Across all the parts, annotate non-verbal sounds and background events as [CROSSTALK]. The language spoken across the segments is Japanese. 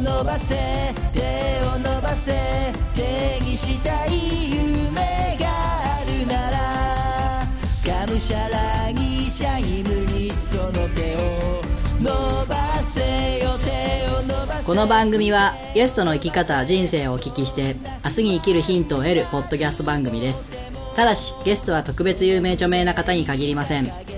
伸ばせ手を伸ばせ定義したい夢があるならがむしゃらにシャイムにその手を伸ばせよ手を伸ばせこの番組はゲストの生き方人生をお聞きして明日に生きるヒントを得るポッドキャスト番組ですただしゲストは特別有名著名な方に限りません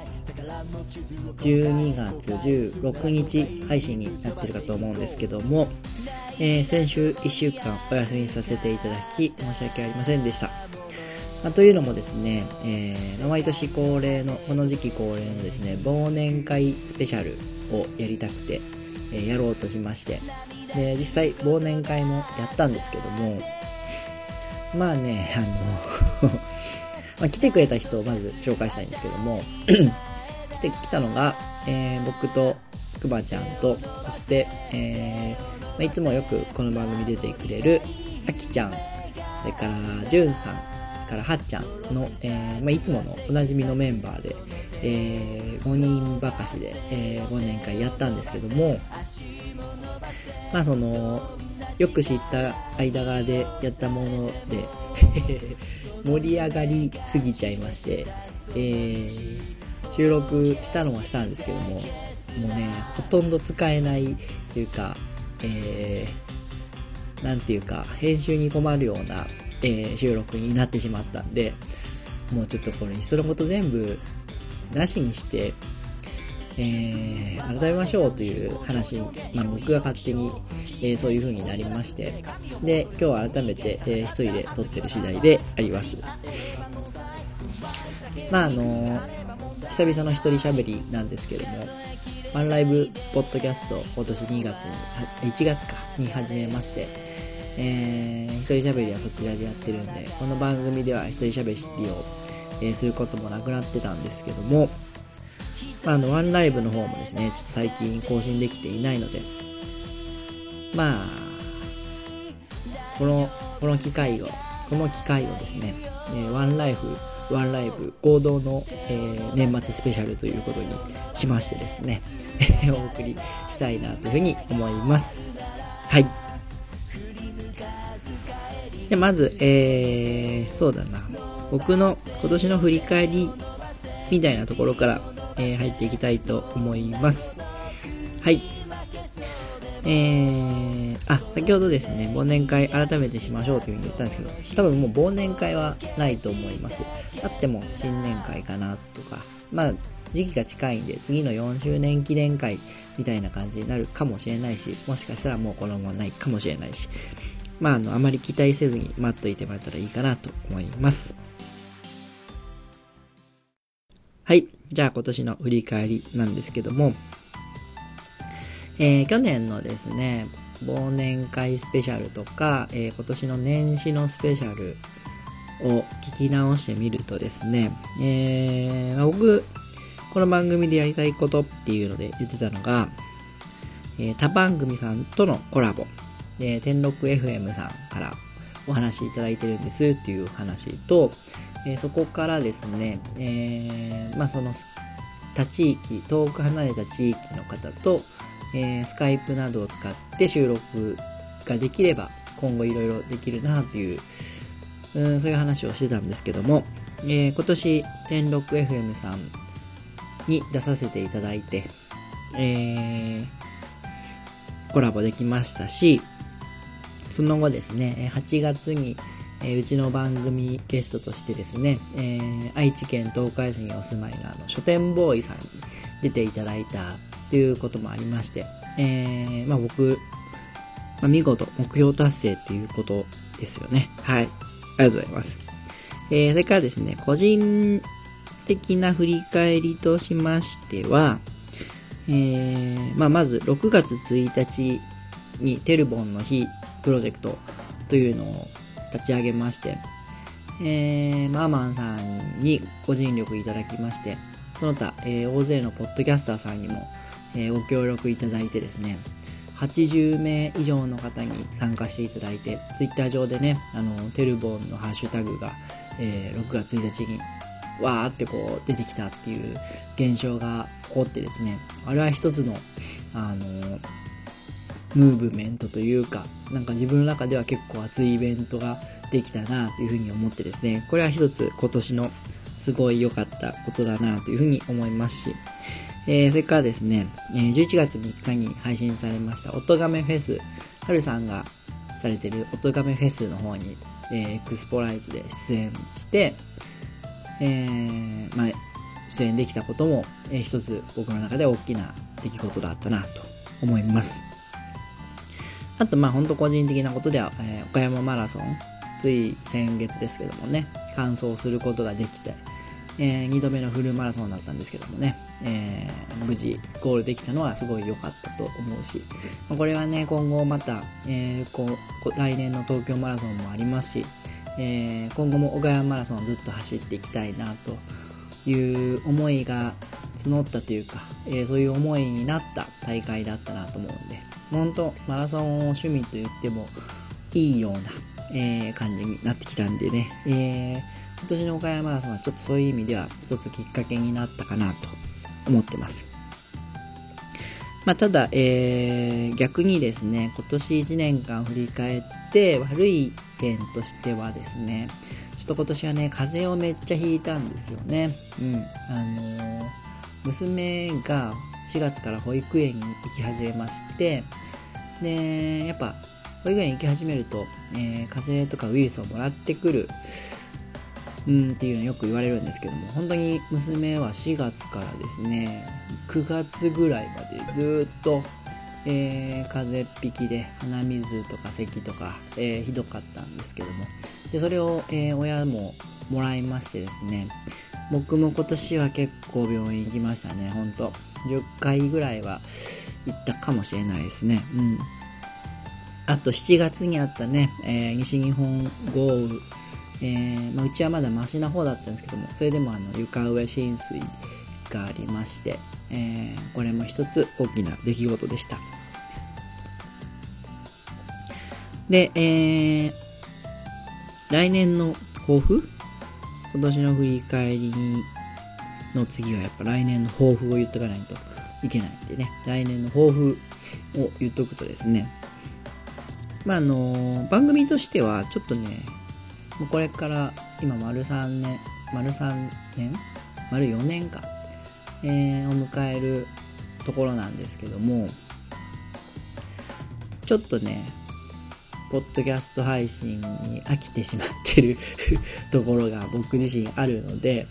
12月16日配信になってるかと思うんですけども、えー、先週1週間お休みさせていただき申し訳ありませんでした。まあ、というのもですね、えー、毎年恒例の、この時期恒例のですね、忘年会スペシャルをやりたくて、えー、やろうとしまして、で、実際忘年会もやったんですけども、まあね、あの [LAUGHS] ま、来てくれた人をまず紹介したいんですけども来てきたのが、えー、僕とくまちゃんと、そして、えーまあ、いつもよくこの番組出てくれるあきちゃん、それからじゅんさん、からはっちゃんの、えーまあ、いつものおなじみのメンバーで、えー、5人ばかしで、えー、忘年会やったんですけども、まあその、よく知った間柄でやったもので [LAUGHS] 盛り上がりすぎちゃいまして、えー、収録したのはしたんですけども、もうね、ほとんど使えないというか、えー、なんていうか、編集に困るような、えー、収録になってしまったんで、もうちょっとこれ、いっそのこと全部、なしにして、えー、改めましょうという話、まあ、僕が勝手に、えー、そういう風になりまして、で、今日は改めて、えー、一人で撮ってる次第であります。まあ、あの、久々の一人喋りなんですけども、ワンライブポッドキャスト今年2月に、1月か、に始めまして、えー、一人喋りはそちらでやってるんで、この番組では一人喋りを、えー、することもなくなってたんですけども、まあ、あの、ワンライブの方もですね、ちょっと最近更新できていないので、まあ、この、この機会を、この機会をですね、えー、ワンライフ、ワンライブ合同の、えー、年末スペシャルということにしましてですね、[LAUGHS] お送りしたいなというふうに思います。はい。じゃまず、えー、そうだな。僕の今年の振り返りみたいなところからえー、入っていきたいと思います。はい。えー、あ、先ほどですね、忘年会改めてしましょうというふうに言ったんですけど、多分もう忘年会はないと思います。あっても新年会かなとか、まあ、時期が近いんで、次の4周年記念会みたいな感じになるかもしれないし、もしかしたらもうこのままないかもしれないし、まあ、あの、あまり期待せずに待っといてもらえたらいいかなと思います。はい。じゃあ今年の振り返りなんですけども、えー、去年のですね、忘年会スペシャルとか、えー、今年の年始のスペシャルを聞き直してみるとですね、えー、僕、この番組でやりたいことっていうので言ってたのが、えー、他番組さんとのコラボ、えー、天禄 FM さんからお話いただいてるんですっていう話と、えー、そこからですね、えー、まあその他地域、遠く離れた地域の方と、えー、スカイプなどを使って収録ができれば今後いろいろできるなっていう、うん、そういう話をしてたんですけども、えー、今年天禄 FM さんに出させていただいて、えー、コラボできましたし、その後ですね、8月にえー、うちの番組ゲストとしてですね、えー、愛知県東海市にお住まいのあの書店ボーイさんに出ていただいたということもありまして、えー、まあ僕、まあ、見事目標達成っていうことですよね。はい。ありがとうございます。えー、それからですね、個人的な振り返りとしましては、えー、まあまず6月1日にテルボンの日プロジェクトというのを立ち上げまして、えー、マーマンさんにご尽力いただきまして、その他、えー、大勢のポッドキャスターさんにも、え、ご協力いただいてですね、80名以上の方に参加していただいて、ツイッター上でね、あの、テルボンのハッシュタグが、えー、6月1日に、わーってこう出てきたっていう現象が起こってですね、あれは一つの、あの、ムーブメントというか、なんか自分の中では結構熱いイベントができたなというふうに思ってですね、これは一つ今年のすごい良かったことだなというふうに思いますし、えー、それからですね、えー、11月3日に配信されました、音亀フェス、はるさんがされてる音亀フェスの方に、えー、エクスポライズで出演して、えー、まあ、出演できたことも、えー、一つ僕の中で大きな出来事だったなと思います。あと、まあ、ほんと個人的なことでは、えー、岡山マラソン、つい先月ですけどもね、完走することができて、えー、2度目のフルマラソンだったんですけどもね、えー、無事ゴールできたのはすごい良かったと思うし、これはね、今後また、えー、こ来年の東京マラソンもありますし、えー、今後も岡山マラソンをずっと走っていきたいなという思いが募ったというか、え、そういう思いになった大会だったなと思うんで、本当マラソンを趣味と言ってもいいような、え、感じになってきたんでね、えー、今年の岡山マラソンはちょっとそういう意味では一つきっかけになったかなと思ってます。まあ、ただ、えー、逆にですね、今年1年間振り返って悪い点としてはですね、ちょっと今年はね、風邪をめっちゃひいたんですよね。うん。あのー、娘が4月から保育園に行き始めまして、で、やっぱ、保育園行き始めると、えー、風邪とかウイルスをもらってくる、うんっていうのよく言われるんですけども、本当に娘は4月からですね、9月ぐらいまでずっと、えー、風邪っぴきで鼻水とか咳とか、えー、ひどかったんですけども、でそれを、えー、親ももらいましてですね、僕も今年は結構病院行きましたね、ほんと。10回ぐらいは行ったかもしれないですね。うん。あと7月にあったね、え、西日本豪雨、えー、まあ、うちはまだマシな方だったんですけども、それでもあの床上浸水がありまして、えー、これも一つ大きな出来事でした。で、えー、来年の抱負？今年の振り返りの次はやっぱ来年の抱負を言っとかないといけないんでね、来年の抱負を言っとくとですね、まあ、あの、番組としてはちょっとね、もうこれから今丸3年、丸3年？丸4年か、えー、を迎えるところなんですけども、ちょっとね、ポッドキャスト配信に飽きてしまってる [LAUGHS] ところが僕自身あるので、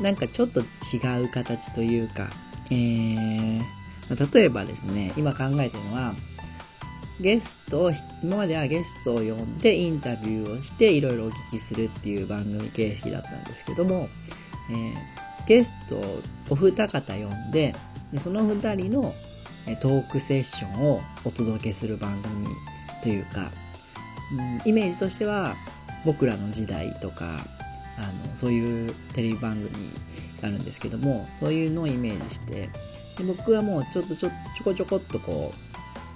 なんかちょっと違う形というか、えー、例えばですね、今考えてるのは、ゲストを、今まではゲストを呼んでインタビューをしていろいろお聞きするっていう番組形式だったんですけども、えー、ゲストをお二方呼んで、でその二人のトークセッションをお届けする番組というか、うん、イメージとしては僕らの時代とかあのそういうテレビ番組があるんですけどもそういうのをイメージしてで僕はもうちょっとちょちょこちょこっとこう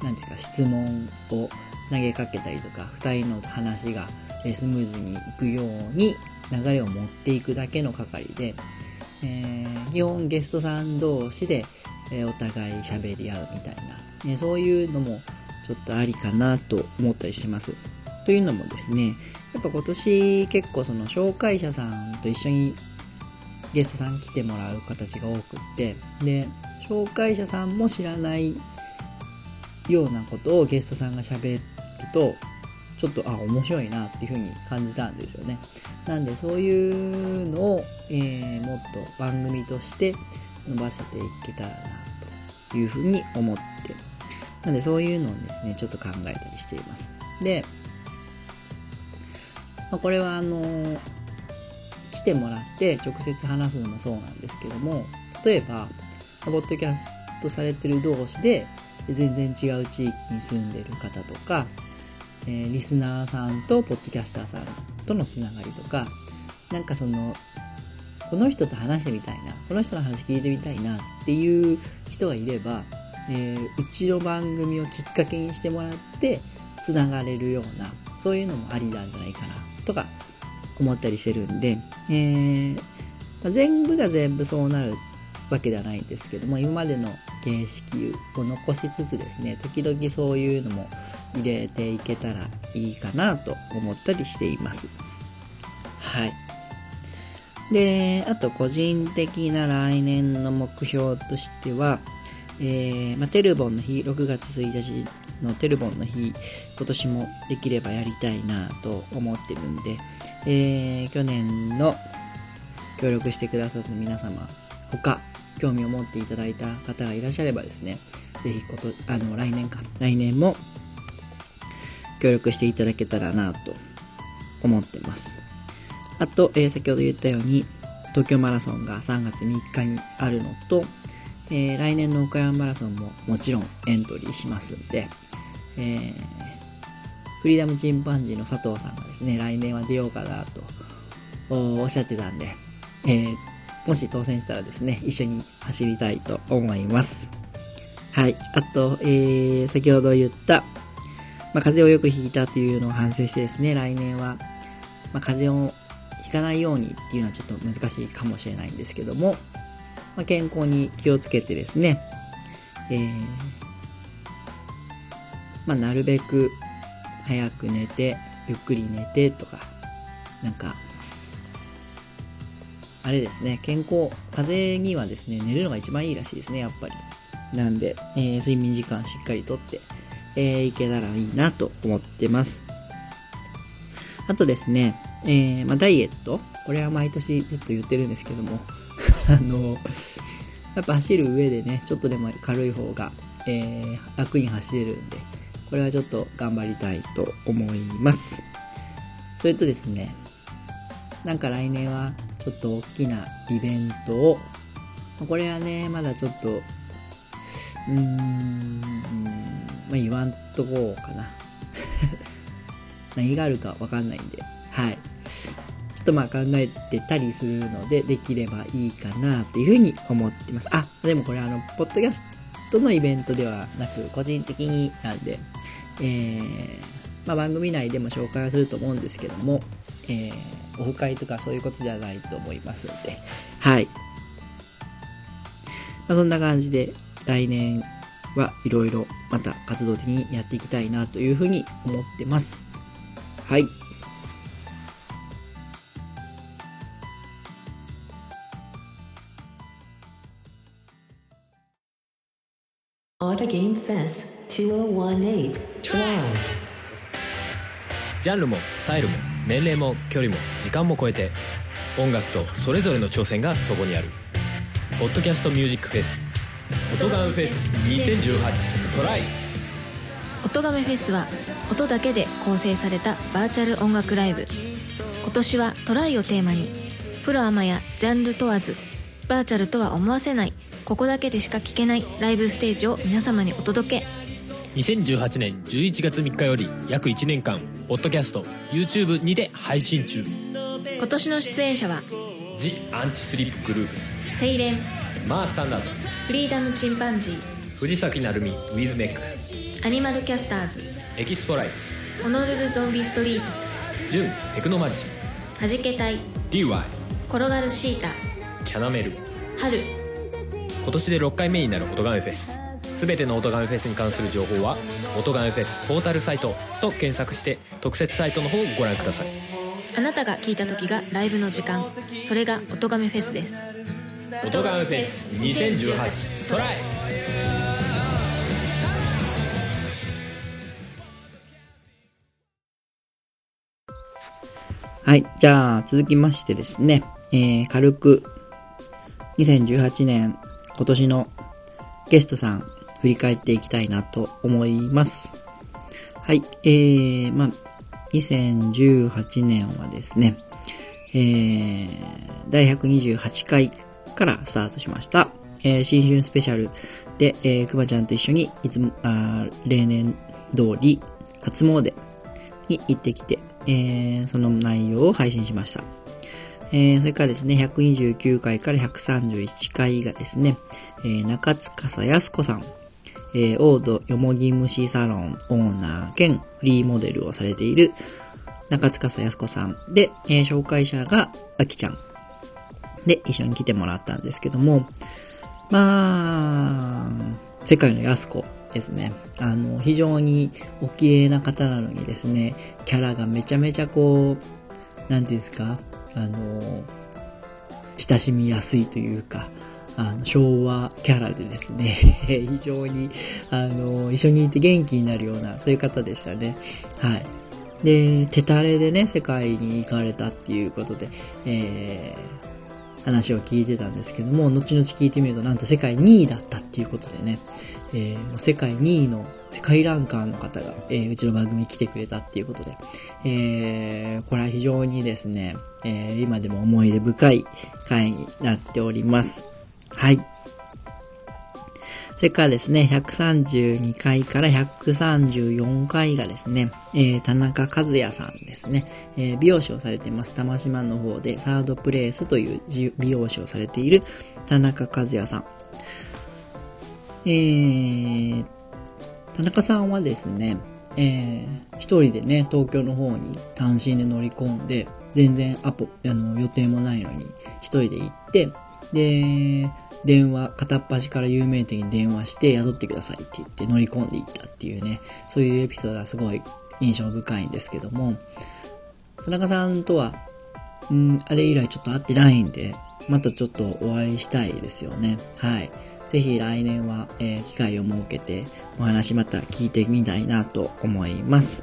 何ていうか質問を投げかけたりとか2人の話がスムーズにいくように流れを持っていくだけの係で、えー、基本ゲストさん同士で、お互い喋り合うみたいな、ね、そういうのもちょっとありかなと思ったりします。というのもですね、やっぱ今年結構その紹介者さんと一緒にゲストさん来てもらう形が多くって、で、紹介者さんも知らないようなことをゲストさんが喋ると、ちょっと、あ、面白いなっていうふうに感じたんですよね。なんでそういうのを、えー、もっと番組として伸ばせていけたらなというふうに思ってるなんでそういうのをですね、ちょっと考えたりしています。で、まあ、これはあの来てもらって直接話すのもそうなんですけども、例えば、ポッドキャストされてる同士で、全然違う地域に住んでる方とか、えーリスナーさんとポッドキャスターさんとのつながりとかなんかそのこの人と話してみたいなこの人の話聞いてみたいなっていう人がいれば、えーうちの番組をきっかけにしてもらってつながれるようなそういうのもありなんじゃないかなとか思ったりしてるんで、えーま全部が全部そうなるわけではないんですけども今までの形式を残しつつですね時々そういうのも入れていけたらいいかなと思ったりしています。はい。であと個人的な来年の目標としては、えーまあ、テルボンの日6月1日のテルボンの日今年もできればやりたいなと思ってるんで、えー去年の協力してくださった皆様他興味を持っていただいた方がいらっしゃればですねぜひことあの来年か来年も協力していただけたらなと思ってます。あと、えー先ほど言ったように東京マラソンが3月3日にあるのと、えー来年の岡山マラソンももちろんエントリーしますんで、えーフリーダムチンパンジーの佐藤さんがですね来年は出ようかなとおっしゃってたんで、えーもし当選したらですね、一緒に走りたいと思います。はい。あと、えー、先ほど言った、まあ、風邪をよくひいたというのを反省してですね、来年は、まあ、風邪をひかないようにっていうのはちょっと難しいかもしれないんですけども、まあ、健康に気をつけてですね、えー、まあ、なるべく早く寝て、ゆっくり寝てとか、なんか、あれですね、健康、風邪にはですね、寝るのが一番いいらしいですね、やっぱり。なんで、えー睡眠時間しっかりとって、えーいけたらいいなと思ってます。あとですね、えーまあ、ダイエットこれは毎年ずっと言ってるんですけども、[LAUGHS] あの、やっぱ走る上でね、ちょっとでも軽い方が、えー楽に走れるんで、これはちょっと頑張りたいと思います。それとですね、なんか来年はちょっと大きなイベントを、これはね、まだちょっと、うーん、まあ、言わんとこうかな。[LAUGHS] 何があるかわかんないんで、はい。ちょっとまあ考えてたりするので、できればいいかなっていうふうに思ってます。あ、でもこれあの、ポッドキャストのイベントではなく、個人的になんで、えー、まあ番組内でも紹介すると思うんですけども、えー、オフ会とかそういうことじゃないと思いますので、はい。まあ、そんな感じで、来年はいろいろまた活動的にやっていきたいなというふうに思ってます。はい。Auto Game Fest 2018 Try. ジャンルもスタイルも年齢も距離も時間も超えて音楽とそれぞれの挑戦がそこにある「ポッドキャストミュージックフェス」「音ガンフェス2018トライ」音亀フェスは音だけで構成されたバーチャル音楽ライブ。今年はトライをテーマにプロアマやジャンル問わずバーチャルとは思わせないここだけでしか聴けないライブステージを皆様にお届け。2018年11月3日より約1年間ポッドキャスト YouTube にて配信中。今年の出演者は「ジ・アンチスリップグループス。セイレン」「マースタンダード」フリーダムチンパンジー「藤崎鳴海ウィズネック」アニマルキャスターズ「エキスポライツ。ホノルルゾンビストリートス」「ジュンテクノマジシはじけたい DY」転がるシータ「キャナメル」春。今年で6回目になる音ガメフェス全ての音ガメフェスに関する情報は「音ガメフェスポータルサイト」と検索して特設サイトの方をご覧ください。あなたが聴いた時がライブの時間。それが音亀フェスです。音ガメフェス2018トライ！はい。じゃあ、続きましてですね、えー、軽く、2018年、今年のゲストさん、振り返っていきたいなと思います。はい。えー、まあ、2018年はですね、えー、第128回からスタートしました。えー、新春スペシャルで、えー、くまちゃんと一緒に、いつも、あ例年通り、初詣、に行ってきて、えー、その内容を配信しました。えー、それからですね、129回から131回がですね、えー、中塚康子さん、えー、オードよもぎ虫サロンオーナー兼フリーモデルをされている中塚康子さんで、えー、紹介者があきちゃんで一緒に来てもらったんですけども、まあ、世界の安子ですね。あの、非常にお綺麗な方なのにですね、キャラがめちゃめちゃこう、なんていうんですか、あの、親しみやすいというか、あの、昭和キャラでですね、[LAUGHS] 非常に、あの、一緒にいて元気になるような、そういう方でしたね。はい。で、手タレでね、世界に行かれたっていうことで、えー、話を聞いてたんですけども、後々聞いてみると、なんと世界2位だったっていうことでね、えー、世界2位の世界ランカーの方が、えー、うちの番組来てくれたっていうことで、えー、これは非常にですね、えー、今でも思い出深い回になっております。はい。それからですね、132回から134回がですね、えー、田中和也さんですね、えー、美容師をされてます、玉島の方で、サードプレイスという美容師をされている田中和也さん。えー、田中さんはですね、えー、一人でね、東京の方に単身で乗り込んで、全然アポ、あの、予定もないのに、一人で行って、で、電話、片っ端から有名店に電話して雇ってくださいって言って乗り込んでいったっていうね、そういうエピソードがすごい印象深いんですけども、田中さんとは、うん、あれ以来ちょっと会ってないんで、またちょっとお会いしたいですよね。はい。ぜひ来年は、えー、機会を設けてお話また聞いてみたいなと思います。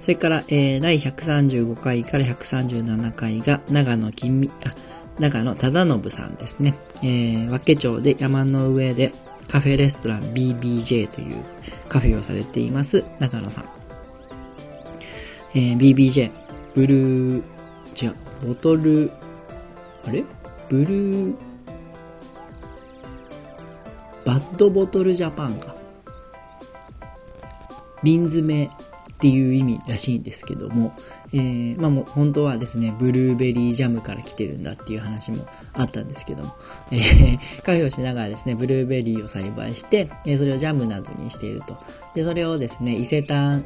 それから、えー、第135回から137回が長野金あ、長野忠信さんですね。えー、和気町で山の上でカフェレストラン BBJ というカフェをされています長野さん。えー、BBJ、ブルー、違う、ボトル、あれ？ブルー、バッドボトルジャパンか。瓶詰めっていう意味らしいんですけども、えー、まあもう本当はですね、ブルーベリージャムから来てるんだっていう話もあったんですけども、えー、カフェをしながらですね、ブルーベリーを栽培して、え、それをジャムなどにしていると。で、それをですね、伊勢丹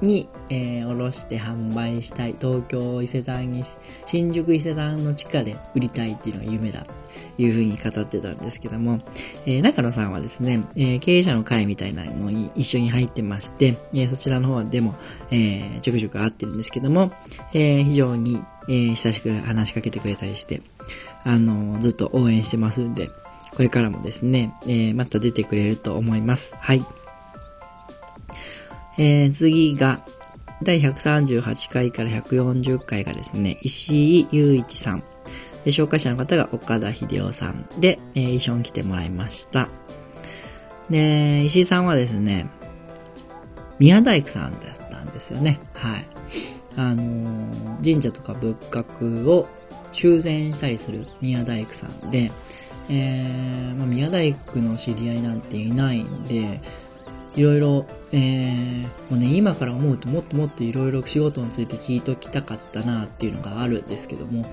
に、えー、おろして販売したい。東京伊勢丹に、新宿伊勢丹の地下で売りたいっていうのが夢だ。というふうに語ってたんですけども、えー、中野さんはですね、えー、経営者の会みたいなのに一緒に入ってまして、えー、そちらの方でも、えー、ちょくちょく会ってるんですけども、えー、非常に、えー、親しく話しかけてくれたりして、あのー、ずっと応援してますんで、これからもですね、えー、また出てくれると思います。はい。えー、次が、第138回から140回がですね、石井雄一さん。で、紹介者の方が岡田秀夫さんで、えー、一緒に来てもらいました。で、石井さんはですね、宮大工さんだったんですよね。はい。あのー、神社とか仏閣を修繕したりする宮大工さんで、えー、まあ、宮大工の知り合いなんていないんで、いろいろ、えー、もうね、今から思うともっともっといろいろ仕事について聞いときたかったなっていうのがあるんですけども、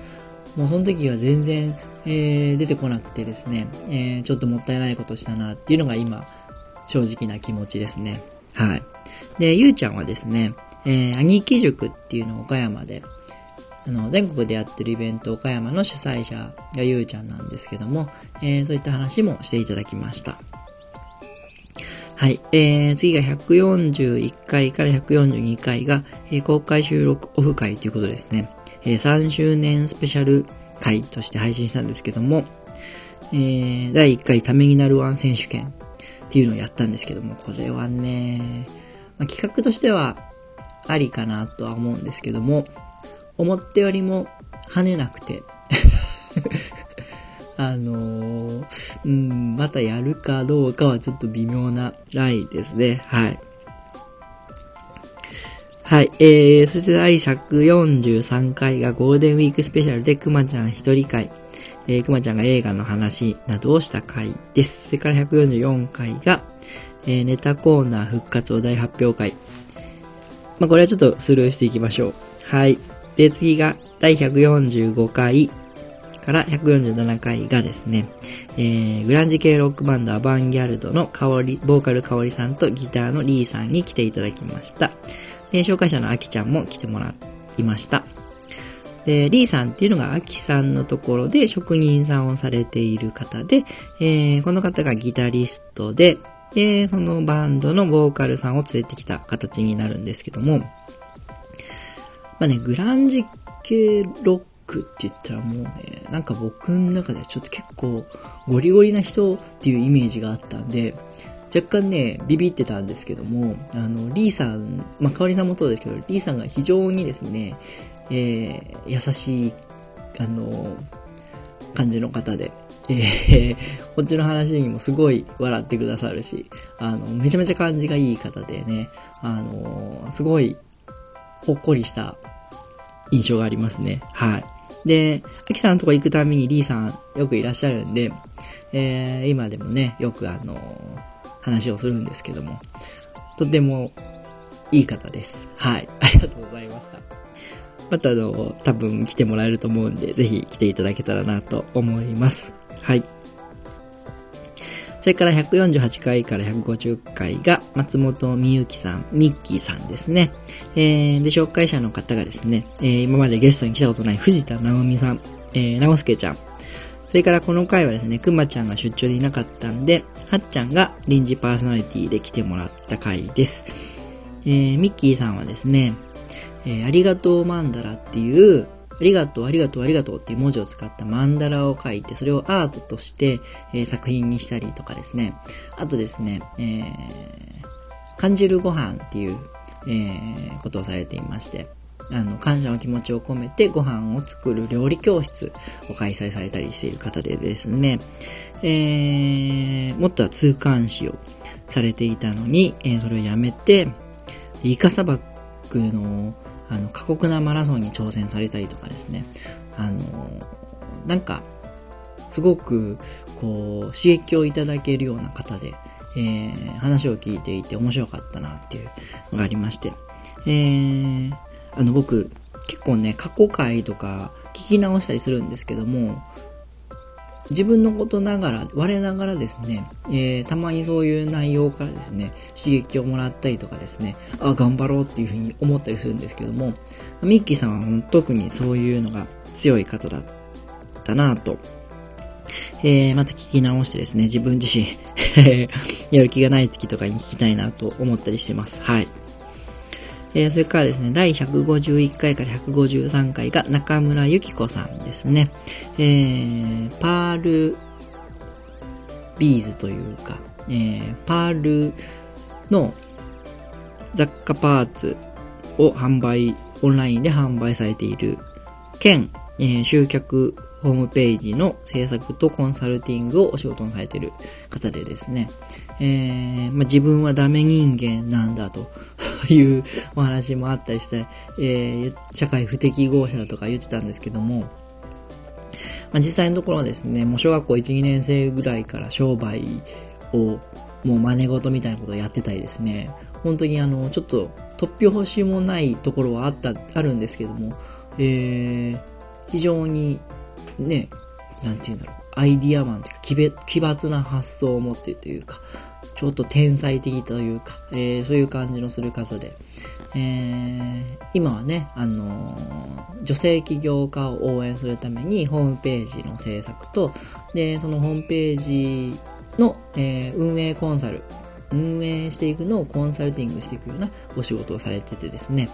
もうその時は全然、えー、出てこなくてですね、えー、ちょっともったいないことしたなっていうのが今、正直な気持ちですね。はい。で、ゆうちゃんはですね、えー、兄貴塾っていうのを岡山で、あの、全国でやってるイベント岡山の主催者がゆうちゃんなんですけども、えー、そういった話もしていただきました。はい。えー、次が141回から142回が、えー、公開収録オフ会ということですね。えー、3周年スペシャル回として配信したんですけども、えー、第1回ためになるワン選手権っていうのをやったんですけども、これはね、まあ、企画としてはありかなとは思うんですけども、思ったよりも跳ねなくてあのー、うん、またやるかどうかはちょっと微妙なラインですね。はい。はい。えー、そして第143回がゴールデンウィークスペシャルでくまちゃん一人会。えー、くまちゃんが映画の話などをした回です。それから144回が、えー、ネタコーナー復活お題発表会。まあ、これはちょっとスルーしていきましょう。はい。で、次が第145回から147回がですね、えー、グランジ系ロックバンドアバンギャルドの香り、ボーカル香りさんとギターのリーさんに来ていただきました。で、紹介者のアキちゃんも来てもらいました。で、リーさんっていうのがアキさんのところで職人さんをされている方で、えー、この方がギタリストで、で、そのバンドのボーカルさんを連れてきた形になるんですけども、まあね、グランジ系ロックって言ったらもうね、なんか僕の中ではちょっと結構ゴリゴリな人っていうイメージがあったんで、若干ね、ビビってたんですけども、あの、リーさん、まあ、かおりさんもそうですけど、リーさんが非常にですね、えー、優しい、あの、感じの方で、えー、こっちの話にもすごい笑ってくださるし、あの、めちゃめちゃ感じがいい方でね、あの、すごい、ほっこりした印象がありますね。はい。で、アキさんのとこ行くたびにリーさんよくいらっしゃるんで、えー、今でもね、よくあの、話をするんですけども、とてもいい方です。はい。[LAUGHS] ありがとうございました。またあの、多分来てもらえると思うんで、ぜひ来ていただけたらなと思います。はい。それから148回から150回が松本美幸さん、ミッキーさんですね。えー、で、紹介者の方がですね、えー、今までゲストに来たことない藤田直美さん、えー、直輔ちゃん。それからこの回はですね、くまちゃんが出張でいなかったんで、はっちゃんが臨時パーソナリティで来てもらった回です。えー、ミッキーさんはですね、えーありがとうマンダラっていう、ありがとう、ありがとう、ありがとうっていう文字を使ったマンダラを書いて、それをアートとして、えー作品にしたりとかですね。あとですね、えー、感じるご飯っていう、えーことをされていまして、あの、感謝の気持ちを込めてご飯を作る料理教室を開催されたりしている方でですね、えー、もっとは通関士をされていたのに、えーそれをやめて、イカ砂漠の、あの、過酷なマラソンに挑戦されたりとかですね、あの、なんか、すごく、こう、刺激をいただけるような方で、えー話を聞いていて面白かったなっていうのがありまして、えー、あの、僕、結構ね、過去回とか聞き直したりするんですけども、自分のことながら、我ながらですね、えーたまにそういう内容からですね、刺激をもらったりとかですね、あ、頑張ろうっていうふうに思ったりするんですけども、ミッキーさんは特にそういうのが強い方だったなぁと、えーまた聞き直してですね、自分自身、[LAUGHS] やる気がない時とかに聞きたいなと思ったりしてます。はい。えーそれからですね、第151回から153回が中村ゆき子さんですね。えー、パールビーズというか、えー、パールの雑貨パーツを販売、オンラインで販売されている兼、えー集客ホームページの制作とコンサルティングをお仕事にされている方でですね、えーまあ、自分はダメ人間なんだと [LAUGHS] いうお話もあったりして、えー社会不適合者だとか言ってたんですけども、まあ、実際のところはですね、もう小学校1、2年生ぐらいから商売をもう真似事みたいなことをやってたりですね、本当にあの、ちょっと突拍子もないところはあった、あるんですけども、えー、非常にね、なんて言うんだろう、アイディアマンというか奇、抜な発想を持っているというか、ちょっと天才的というか、えーそういう感じのする方で、えー今はね、あのー女性起業家を応援するためにホームページの制作と、で、そのホームページの、えー運営コンサル、運営していくのをコンサルティングしていくようなお仕事をされててですね、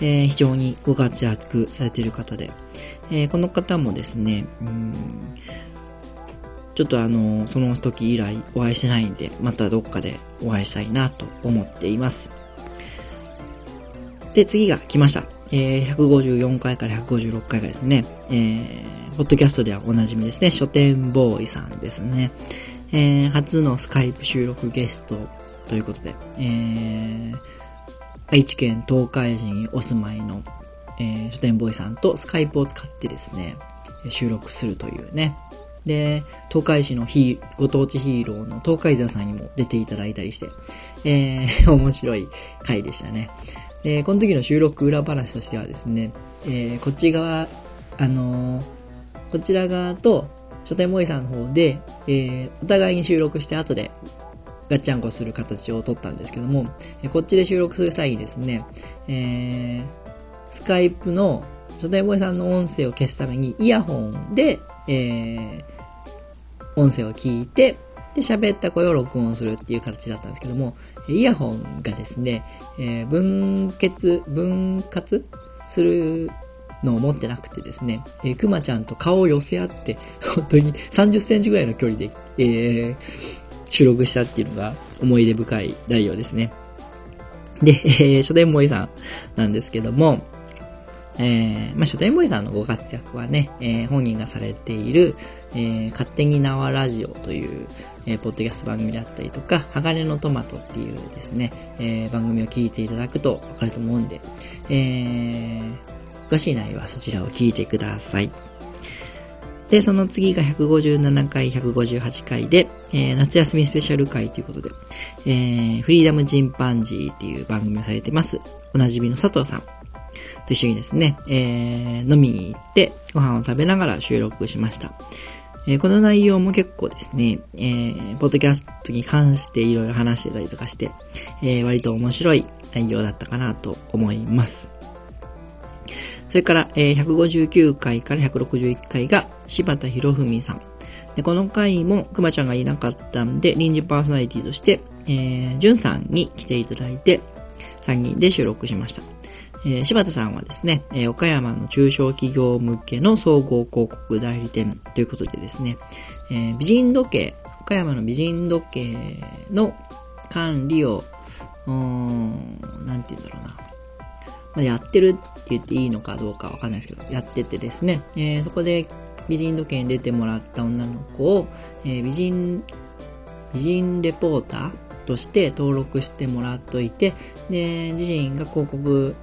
えー非常にご活躍されている方で、えーこの方もですね、うんちょっとあの、その時以来お会いしてないんで、またどっかでお会いしたいなと思っています。で、次が来ました。えー、154回から156回がですね、えー、ポッドキャストではおなじみですね、書店ボーイさんですね。えー、初のスカイプ収録ゲストということで、えー、愛知県東海市にお住まいの、えー、書店ボーイさんとスカイプを使ってですね、収録するというね。で、東海市のヒーご当地ヒーローの東海座さんにも出ていただいたりして、えー、[LAUGHS] 面白い回でしたね。で、この時の収録裏話としてはですね、えーこっち側、あのーこちら側と書店ボーイさんの方で、えーお互いに収録して後でガッチャンコする形を取ったんですけども、えこっちで収録する際にですね、えースカイプの書店ボーイさんの音声を消すためにイヤホンで、えー音声を聞いて、で、喋った声を録音するっていう形だったんですけども、イヤホンがですね、えー分結、分割するのを持ってなくてですね、えー、くまちゃんと顔を寄せ合って、[LAUGHS] 本当に30センチぐらいの距離で、えー収録したっていうのが思い出深い内容ですね。で、えー書店ボーイさんなんですけども、えーまあ、書店ボーイさんのご活躍はね、えー本人がされている、えー勝手に縄ラジオという、えーポッドキャスト番組だったりとか、鋼のトマトっていうですね、えー番組を聞いていただくとわかると思うんで、えー詳しい内容はそちらを聞いてください。で、その次が157回、158回で、えー夏休みスペシャル回ということで、えーフリーダムチンパンジーっていう番組をされてます。おなじみの佐藤さんと一緒にですね、えー飲みに行ってご飯を食べながら収録しました。えーこの内容も結構ですね、えーポッドキャストに関していろいろ話してたりとかして、えー割と面白い内容だったかなと思います。それから、えー159回から161回が柴田博文さん。で、この回もくまちゃんがいなかったんで、臨時パーソナリティとして、えー、じゅんさんに来ていただいて、3人で収録しました。えー柴田さんはですね、えー岡山の中小企業向けの総合広告代理店ということでですね、えー美人時計、岡山の美人時計の管理を、うーん、なんて言うんだろうな。まあ、やってるって言っていいのかどうかわかんないですけど、やっててですね、えそこで美人時計に出てもらった女の子を、え美人、美人レポーターとして登録してもらっといて、で、自身が広告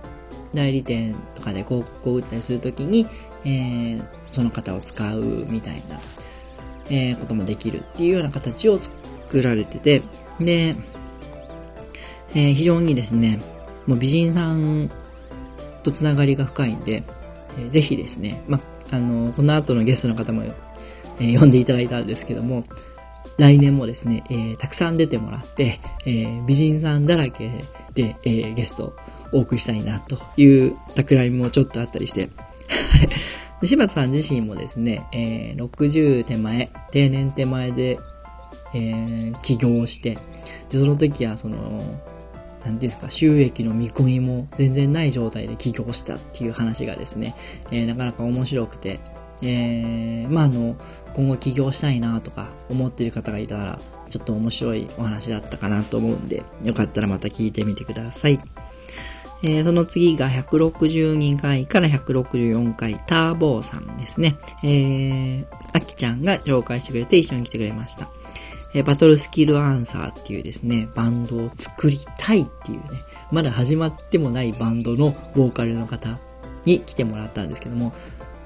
代理店とかで広告を打ったりするときに、えーその方を使うみたいな、えーこともできるっていうような形を作られてて、で、えー非常にですね、もう美人さんとつながりが深いんで、えーぜひですね、ま、あの、この後のゲストの方も、えー呼んでいただいたんですけども、来年もですね、えーたくさん出てもらって、えー美人さんだらけで、えーゲストお送りしたいなという企みもちょっとあったりして、[LAUGHS] で柴田さん自身もですね、えー60手前、定年手前で、えー起業して、で、その時はその、なんていうんですか、収益の見込みも全然ない状態で起業したっていう話がですね、えーなかなか面白くて、えーまああの、今後起業したいなとか思ってる方がいたら、ちょっと面白いお話だったかなと思うんで、よかったらまた聞いてみてください。えーその次が162回から164回、ターボーさんですね。えー、あきちゃんが紹介してくれて一緒に来てくれました。えーバトルスキルアンサーっていうですね、バンドを作りたいっていうね、まだ始まってもないバンドのボーカルの方に来てもらったんですけども、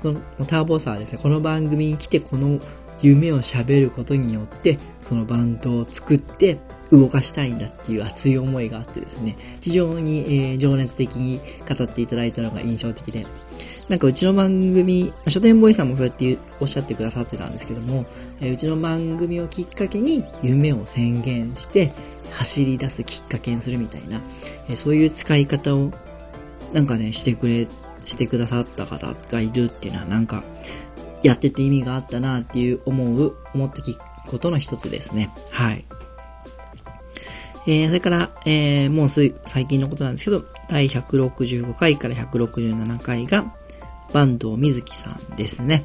このターボーサーはですね、この番組に来てこの夢を喋ることによって、そのバンドを作って動かしたいんだっていう熱い思いがあってですね、非常に、えー情熱的に語っていただいたのが印象的で、なんかうちの番組、書店ボーイさんもそうやっておっしゃってくださってたんですけども、えーうちの番組をきっかけに夢を宣言して走り出すきっかけにするみたいな、えーそういう使い方をなんかね、してくれ、してくださった方がいるっていうのはなんか、やってて意味があったなっていう思う、思って聞くことの一つですね。はい。えー、それから、えー、もうすい最近のことなんですけど、第165回から167回が、坂東瑞希さんですね。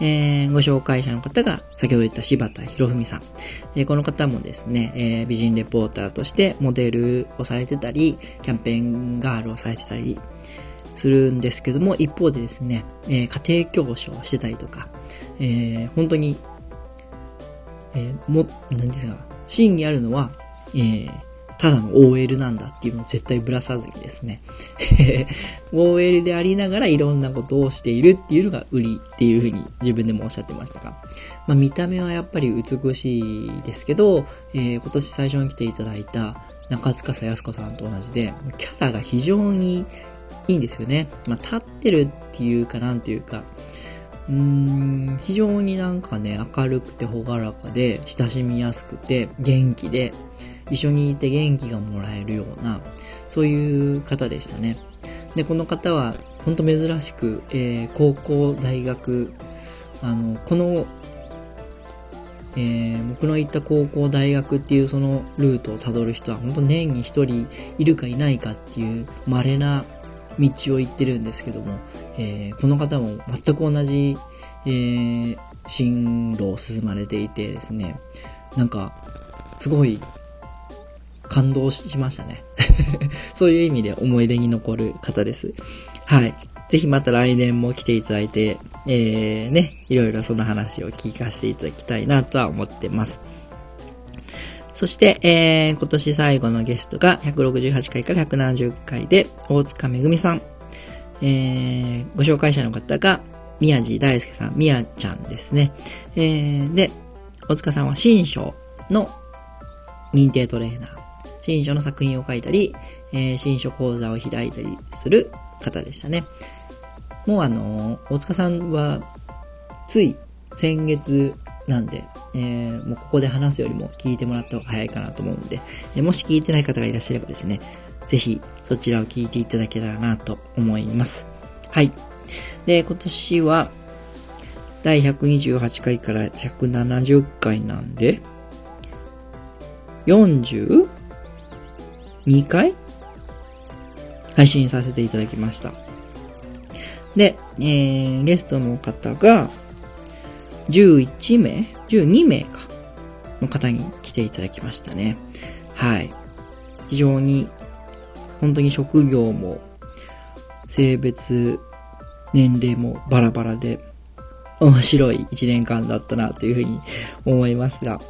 えー、ご紹介者の方が、先ほど言った柴田博文さん。えーこの方もですね、えー美人レポーターとしてモデルをされてたり、キャンペーンガールをされてたりするんですけども、一方でですね、え家庭教師をしてたりとか、え本当に、えーも、何ですか、真にあるのは、えーただの OL なんだっていうのを絶対ぶらさずにですね、[LAUGHS] OL でありながらいろんなことをしているっていうのが売りっていうふうに自分でもおっしゃってましたが、まあ見た目はやっぱり美しいですけど、えー今年最初に来ていただいた、中塚康子さんと同じで、キャラが非常にいいんですよね。まあ、立ってるっていうかなんていうか、うーん、非常になんかね、明るくて朗らかで、親しみやすくて、元気で、一緒にいて元気がもらえるような、そういう方でしたね。で、この方は、ほんと珍しく、えー、高校、大学、あの、この、えー、僕の行った高校、大学っていうそのルートを辿る人は、本当年に一人いるかいないかっていう稀な道を行ってるんですけども、えー、この方も全く同じ、えー、進路を進まれていてですね、なんか、すごい感動しましたね。[LAUGHS] そういう意味で思い出に残る方です。はい。ぜひまた来年も来ていただいて、えー、ね、いろいろその話を聞かせていただきたいなとは思ってます。そして、えー、今年最後のゲストが168回から170回で、大塚めぐみさん。えー、ご紹介者の方が、宮地大輔さん、宮ちゃんですね。えー、で、大塚さんは新章の認定トレーナー。新書の作品を書いたり、えー、新書講座を開いたりする方でしたね。もうあのー、大塚さんは、つい先月なんで、えー、もうここで話すよりも聞いてもらった方が早いかなと思うんで、え、もし聞いてない方がいらっしゃればですね、ぜひそちらを聞いていただけたらなと思います。はい。で、今年は、第128回から170回なんで、40? 2回？配信させていただきました。で、えー、ゲストの方が、11名 ?12 名か。の方に来ていただきましたね。はい。非常に、本当に職業も、性別、年齢もバラバラで、面白い一年間だったなというふうに思いますが、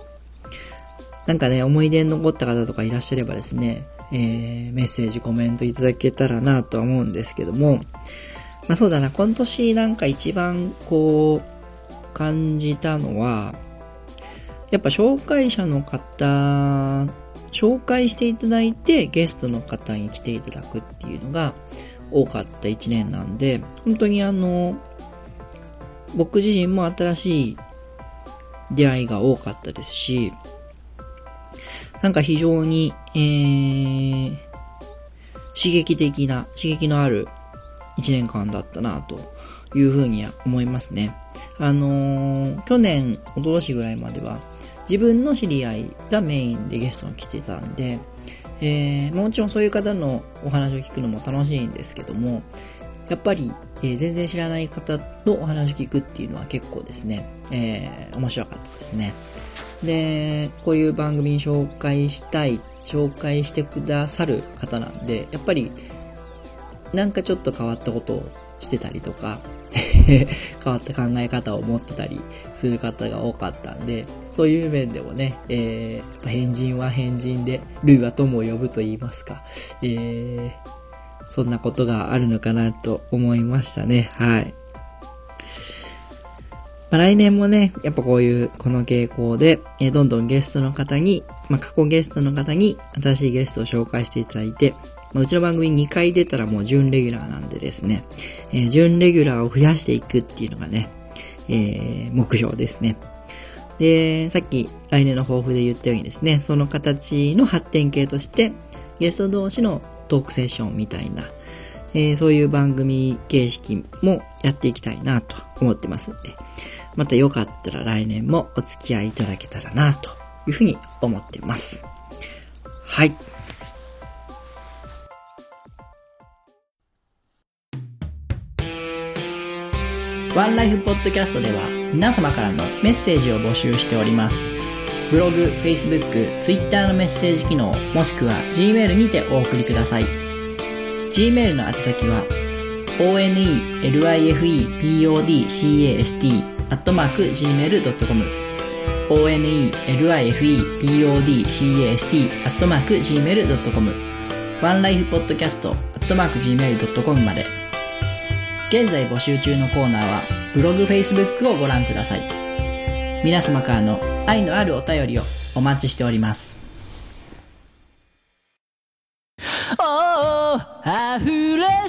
なんかね、思い出に残った方とかいらっしゃればですね、えー、メッセージ、コメントいただけたらなとは思うんですけども、まあそうだな、今年なんか一番こう、感じたのは、やっぱ紹介者の方、紹介していただいてゲストの方に来ていただくっていうのが多かった一年なんで、本当にあの、僕自身も新しい出会いが多かったですし、なんか非常に、えー、刺激的な、刺激のある一年間だったなというふうには思いますね。あのー、去年、おととしぐらいまでは、自分の知り合いがメインでゲストに来てたんで、えー、もちろんそういう方のお話を聞くのも楽しいんですけども、やっぱり、えー、全然知らない方のお話を聞くっていうのは結構ですね、えー、面白かったですね。で、こういう番組に紹介したい、紹介してくださる方なんで、やっぱり、なんかちょっと変わったことをしてたりとか、[LAUGHS] 変わった考え方を持ってたりする方が多かったんで、そういう面でもね、えー、変人は変人で、類は友を呼ぶと言いますか、えー、そんなことがあるのかなと思いましたね。はい。まあ、来年もね、やっぱこういう、この傾向で、えー、どんどんゲストの方に、まあ、過去ゲストの方に新しいゲストを紹介していただいて、まあ、うちの番組2回出たらもう準レギュラーなんでですね、えー、準レギュラーを増やしていくっていうのがね、えー、目標ですね。で、さっき来年の抱負で言ったようにですね、その形の発展系として、ゲスト同士のトークセッションみたいな、えー、そういう番組形式もやっていきたいなと思ってますんで、またよかったら来年もお付き合いいただけたらなというふうに思ってます。はい。ワンライフポッドキャストでは皆様からのメッセージを募集しております。ブログ、Facebook、Twitter のメッセージ機能、もしくは Gmail にてお送りください。Gmail の宛先は onelifepodcast アットマーク gmail.com onelifepodcast アットマーク gmail.com ワンライフポッドキャストアットマーク gmail.com まで。現在募集中のコーナーはブログ、フェイスブックをご覧ください。皆様からの愛のあるお便りをお待ちしております。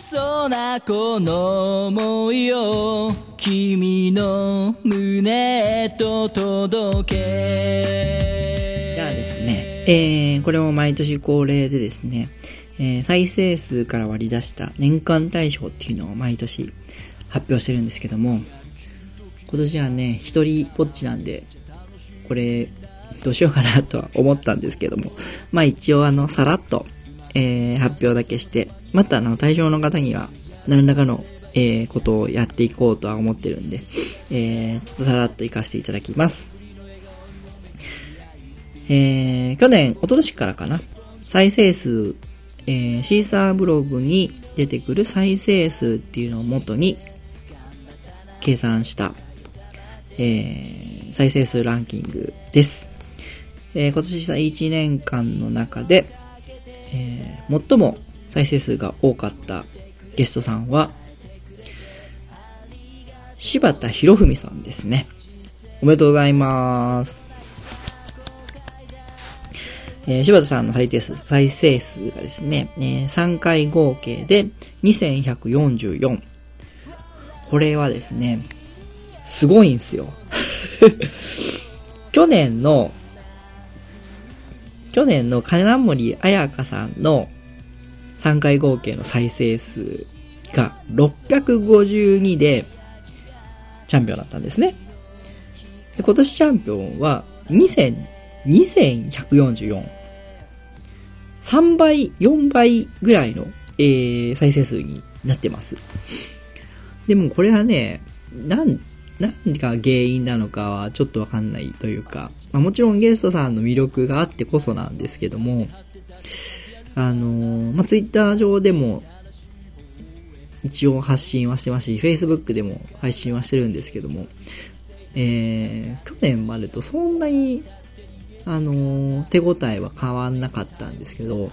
そうなこの想いを君の胸へと届け。じゃあですね、えー、これも毎年恒例でですね、えー、再生数から割り出した年間大賞っていうのを毎年発表してるんですけども、今年はね、一人ぼっちなんで、これ、どうしようかなとは思ったんですけども、まあ一応あの、さらっと、えー、発表だけして、またあの、対象の方には、何らかの、えー、ことをやっていこうとは思ってるんで、えー、ちょっとさらっと活かしていただきます。えー、去年、おととしからかな、再生数、えー、シーサーブログに出てくる再生数っていうのを元に計算した、えー、再生数ランキングです。えー、今年1年間の中で、えー、最も再生数が多かったゲストさんは、柴田博文さんですね。おめでとうございます。えー、柴田さんの再生数、再生数がですね、えー、3回合計で2144。これはですね、すごいんですよ。[LAUGHS] 去年の、去年の金森彩香さんの3回合計の再生数が652でチャンピオンだったんですね。で今年チャンピオンは2000 2144。3倍、4倍ぐらいの、えー、再生数になってます。でもこれはね、なん、何が原因なのかはちょっとわかんないというか、まあ、もちろんゲストさんの魅力があってこそなんですけども、あのー、まあ、ツイッター上でも一応発信はしてますし、Facebook でも配信はしてるんですけども、えー、去年までとそんなにあの、手応えは変わんなかったんですけど、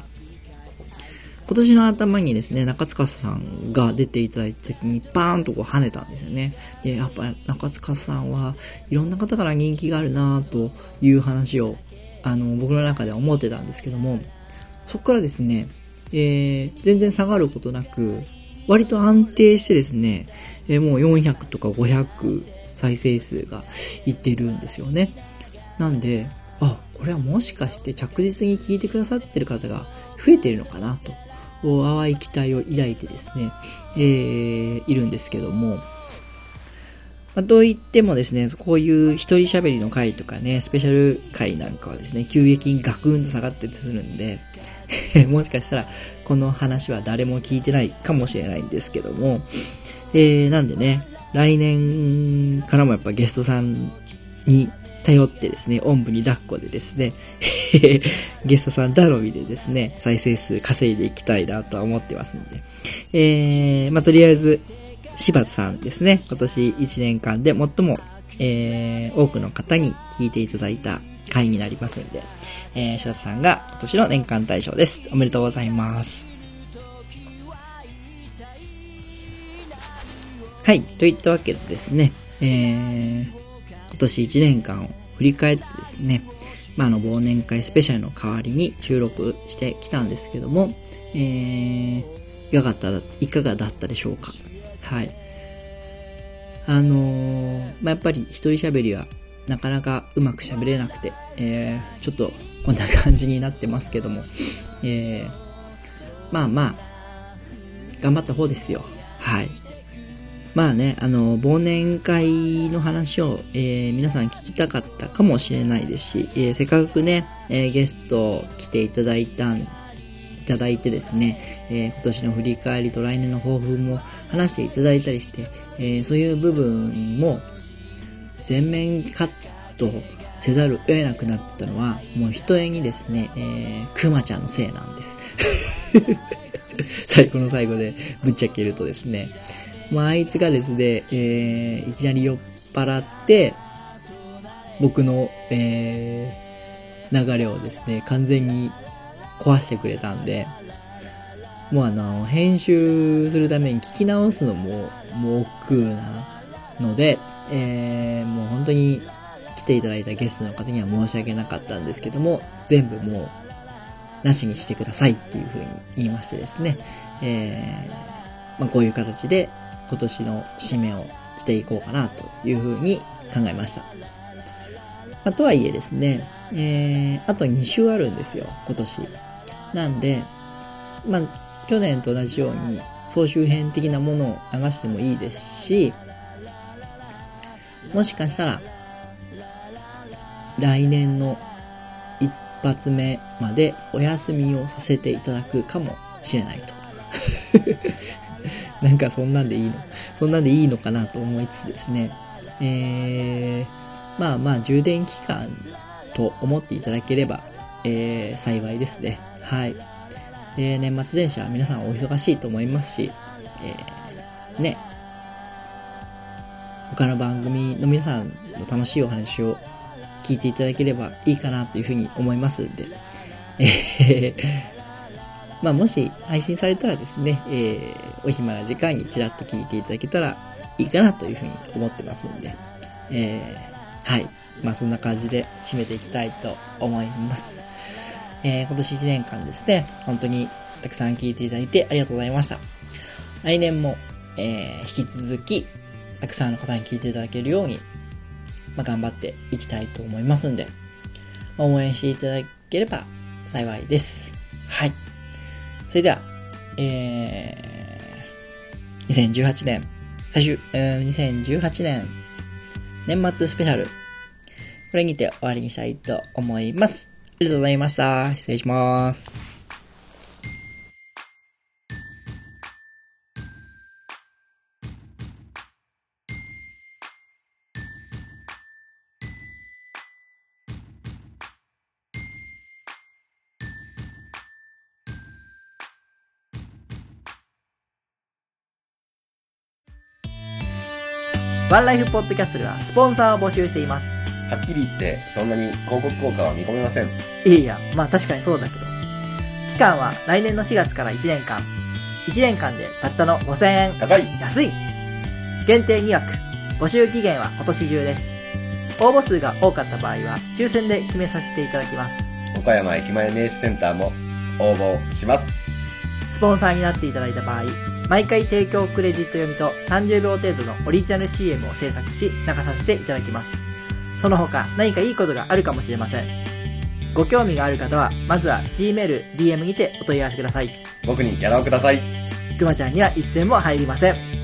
今年の頭にですね、中塚さんが出ていただいた時にバーンとこう跳ねたんですよね。で、やっぱ中塚さんはいろんな方から人気があるなという話を、あの、僕の中では思ってたんですけども、そこからですね、えー、全然下がることなく、割と安定してですね、えー、もう400とか500再生数がいってるんですよね。なんで、あ、これはもしかして着実に聞いてくださってる方が増えてるのかなと、淡い期待を抱いてですね、えー、いるんですけども、まあ、と言ってもですね、こういう一人喋りの回とかね、スペシャル回なんかはですね、急激にガクンと下がってするんで、[LAUGHS] もしかしたらこの話は誰も聞いてないかもしれないんですけども、えー、なんでね、来年からもやっぱゲストさんに頼ってですね、おんぶに抱っこでですね、[LAUGHS] ゲストさん頼みでですね、再生数稼いでいきたいなとは思ってますんで。えー、まあ、とりあえず、柴田さんですね、今年1年間で最も、えー、多くの方に聞いていただいた回になりますんで、えー、柴田さんが今年の年間大賞です。おめでとうございます。はい、といったわけでですね、えー、年1年間を振り返ってですね、まあ、あの、忘年会スペシャルの代わりに収録してきたんですけども、えー、いかがだった、いかがだったでしょうかはい。あのー、まあ、やっぱり一人喋りはなかなかうまく喋れなくて、えー、ちょっとこんな感じになってますけども、えー、まあまあ、頑張った方ですよ。はい。まあね、あの、忘年会の話を、えー、皆さん聞きたかったかもしれないですし、えー、せっかくね、えー、ゲスト来ていただいたんいただいてですね、え今年の振り返りと来年の抱負も話していただいたりして、えそういう部分も全面カットせざるを得なくなったのは、もう一重にですね、えー、くまちゃんのせいなんです。[LAUGHS] 最後の最後でぶっちゃけるとですね、まあ、あいつがですね、えー、いきなり酔っ払って、僕の、えー、流れをですね、完全に壊してくれたんで、もうあの、編集するために聞き直すのも、もう億劫なので、えー、もう本当に来ていただいたゲストの方には申し訳なかったんですけども、全部もう、なしにしてくださいっていう風に言いましてですね、えーまあ、こういう形で今年の締めをしていこうかなというふうに考えました。まあ、とはいえですね、えー、あと2週あるんですよ、今年。なんで、まあ、去年と同じように総集編的なものを流してもいいですし、もしかしたら、来年の一発目までお休みをさせていただくかもしれないと。[LAUGHS] なんかそんなんでいいのそんなんでいいのかなと思いつつですね。えー、まあまあ充電期間と思っていただければ、えー、幸いですね。はい。で、年末年始は皆さんお忙しいと思いますし、えー、ね、他の番組の皆さんの楽しいお話を聞いていただければいいかなというふうに思いますんで、えーまあもし配信されたらですね、えー、お暇な時間にちらっと聞いていただけたらいいかなというふうに思ってますんで、えー、はい。まあそんな感じで締めていきたいと思います。えー、今年1年間ですね、本当にたくさん聞いていただいてありがとうございました。来年も、えー、引き続き、たくさんの方に聞いていただけるように、まあ、頑張っていきたいと思いますんで、まあ応援していただければ幸いです。はい。それでは、えー、2018年、最終、えー、2018年、年末スペシャル、これにて終わりにしたいと思います。ありがとうございました。失礼します。ワンライフポッドキャストではスポンサーを募集しています。はっきり言って、そんなに広告効果は見込めません。いやいや、まあ確かにそうだけど。期間は来年の4月から1年間。1年間でたったの5000円。高い安い限定2枠。募集期限は今年中です。応募数が多かった場合は、抽選で決めさせていただきます。岡山駅前名刺センターも応募します。スポンサーになっていただいた場合、毎回提供クレジット読みと30秒程度のオリジナル CM を制作し、流させていただきます。その他、何かいいことがあるかもしれません。ご興味がある方は、まずは Gmail、DM にてお問い合わせください。僕にギャラをください。くまちゃんには一銭も入りません。